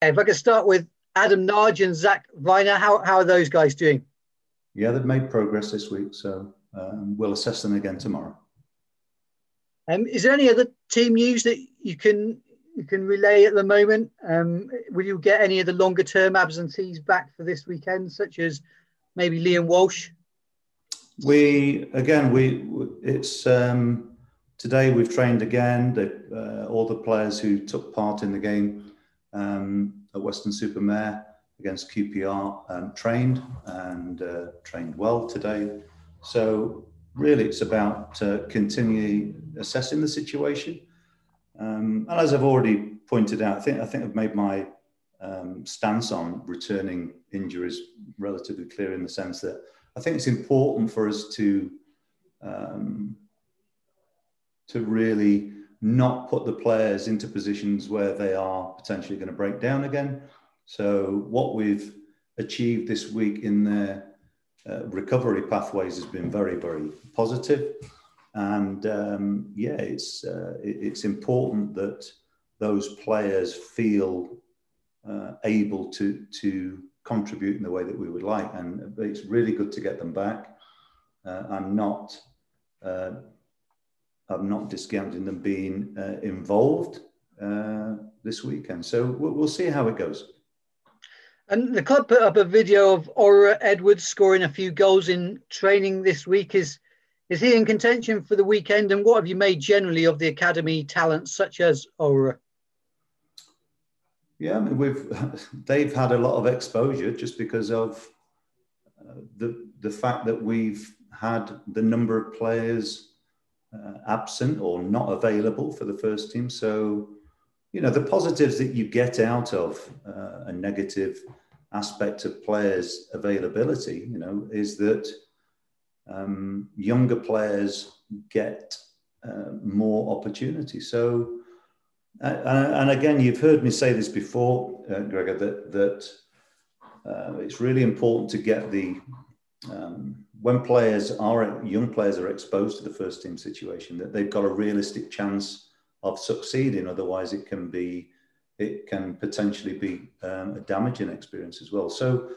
If I could start with Adam Nagy and Zak Vyner, how, how are those guys doing? Yeah, they've made progress this week, so um, we'll assess them again tomorrow. Um, is there any other team news that you can you can relay at the moment? Um, will you get any of the longer term absentees back for this weekend, such as maybe Liam Walsh? We again, we it's um, today we've trained again. The, uh, all the players who took part in the game um, at Weston-super-Mare against QPR um, trained and uh, trained well today. So really, it's about uh, continually assessing the situation. Um, and as I've already pointed out, I think I think I've made my um, stance on returning injuries relatively clear in the sense that I think it's important for us to um, to really not put the players into positions where they are potentially going to break down again. So what we've achieved this week in their uh, recovery pathways has been very, very positive. And um, yeah, it's uh, it's important that those players feel uh, able to to contribute in the way that we would like. And it's really good to get them back. Uh, I'm not uh, I'm not discounting them being uh, involved uh, this weekend. So we'll, we'll, see how it goes. And the club put up a video of Owura Edwards scoring a few goals in training this week. Is is he in contention for the weekend? And what have you made generally of the academy talents such as Owura? Yeah, I mean, we've they've had a lot of exposure just because of uh, the the fact that we've had the number of players uh, absent or not available for the first team. So, you know, the positives that you get out of uh, a negative aspect of players' availability, you know, is that um, younger players get uh, more opportunity. So, uh, and again, you've heard me say this before, uh, Gregor, that that uh, it's really important to get the um, when players are young players are exposed to the first team situation that they've got a realistic chance of succeeding. Otherwise it can be it can potentially be um, a damaging experience as well. So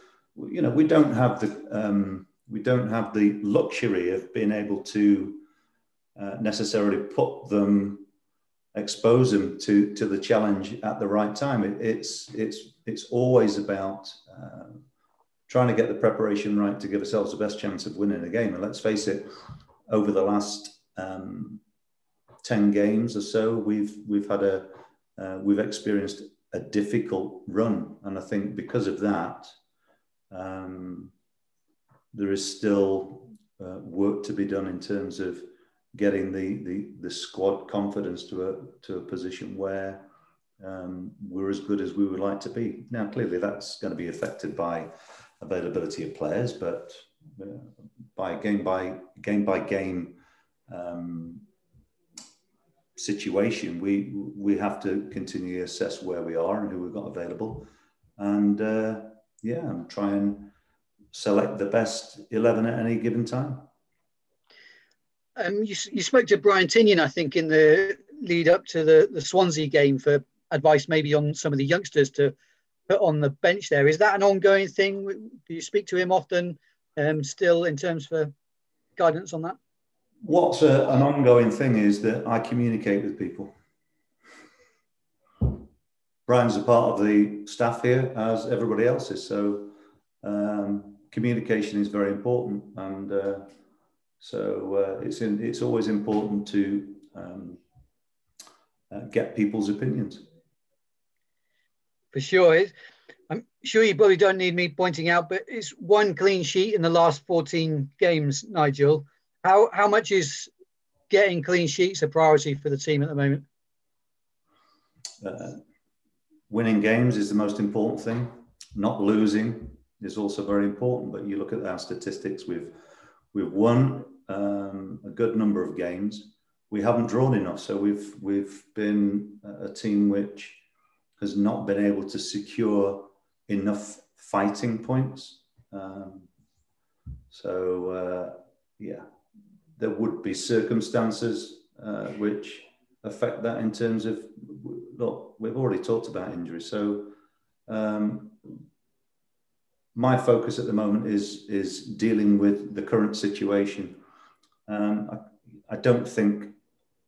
you know we don't have the um, we don't have the luxury of being able to uh, necessarily put them expose them to to the challenge at the right time. It, it's it's it's always about uh, trying to get the preparation right to give ourselves the best chance of winning a game. And let's face it, over the last um, ten games or so, we've we've had a uh, we've experienced a difficult run, and I think because of that, um, there is still uh, work to be done in terms of getting the, the the squad confidence to a to a position where um, we're as good as we would like to be. Now, clearly, that's going to be affected by availability of players, but uh, by game by game by game um, situation, we we have to continually assess where we are and who we've got available, and uh, yeah, and try and select the best eleven at any given time. Um, you, you spoke to Brian Tinnion, I think, in the lead up to the, the Swansea game for advice maybe on some of the youngsters to put on the bench there. Is that an ongoing thing? Do you speak to him often um, still in terms for guidance on that? What's a, an ongoing thing is that I communicate with people. Brian's a part of the staff here, as everybody else is. So um, communication is very important, and uh, so uh, it's in, it's always important to um, uh, get people's opinions for sure. I'm sure you probably don't need me pointing out, but it's one clean sheet in the last 14 games, Nigel. How, how much is getting clean sheets a priority for the team at the moment? Uh, winning games is the most important thing. Not losing is also very important. But you look at our statistics, we've we've won um, a good number of games. We haven't drawn enough, so we've we've been a team which has not been able to secure enough fighting points. Um, so, uh, yeah, there would be circumstances uh, which affect that in terms of, look, we've already talked about injuries. So, um, my focus at the moment is is dealing with the current situation. Um, I, I, don't think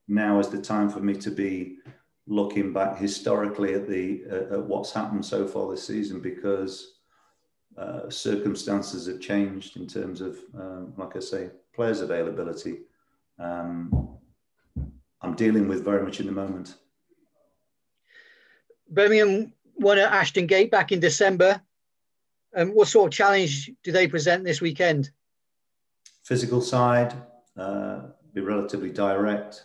now is the time for me to be looking back historically at the uh, at what's happened so far this season because uh, circumstances have changed in terms of, um, like I say, players availability. Um, I'm dealing with very much in the moment. Birmingham won at Ashton Gate back in December. Um, what sort of challenge do they present this weekend? Physical side, uh, be relatively direct,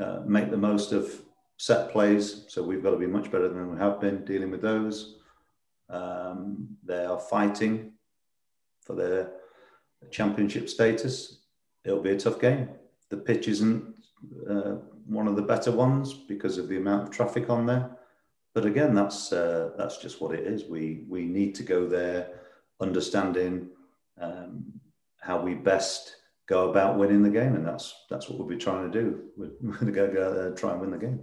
uh, make the most of set plays. So we've got to be much better than we have been dealing with those. Um, they are fighting for their championship status. It'll be a tough game. The pitch isn't uh, one of the better ones because of the amount of traffic on there. But again, that's uh, that's just what it is. We we need to go there, understanding um, how we best go about winning the game, and that's that's what we'll be trying to do. We're, going to go, go there, try and win the game.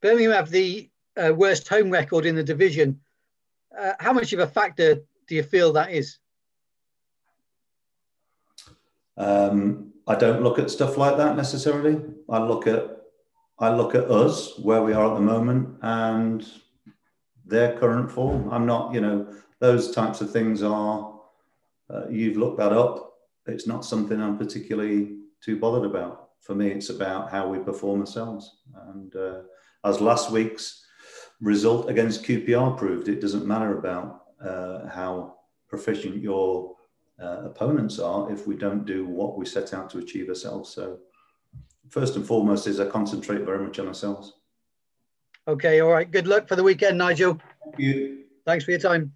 Birmingham have the uh, worst home record in the division. Uh, how much of a factor do you feel that is? Um, I don't look at stuff like that necessarily. I look at I look at us where we are at the moment and their current form. I'm not, you know, those types of things are. Uh, you've looked that up. It's not something I'm particularly too bothered about. For me, it's about how we perform ourselves. And uh, as last week's result against QPR proved, it doesn't matter about uh, how proficient your uh, opponents are if we don't do what we set out to achieve ourselves. So, first and foremost, is I concentrate very much on ourselves. Okay, all right. Good luck for the weekend, Nigel. Thank you. Thanks for your time.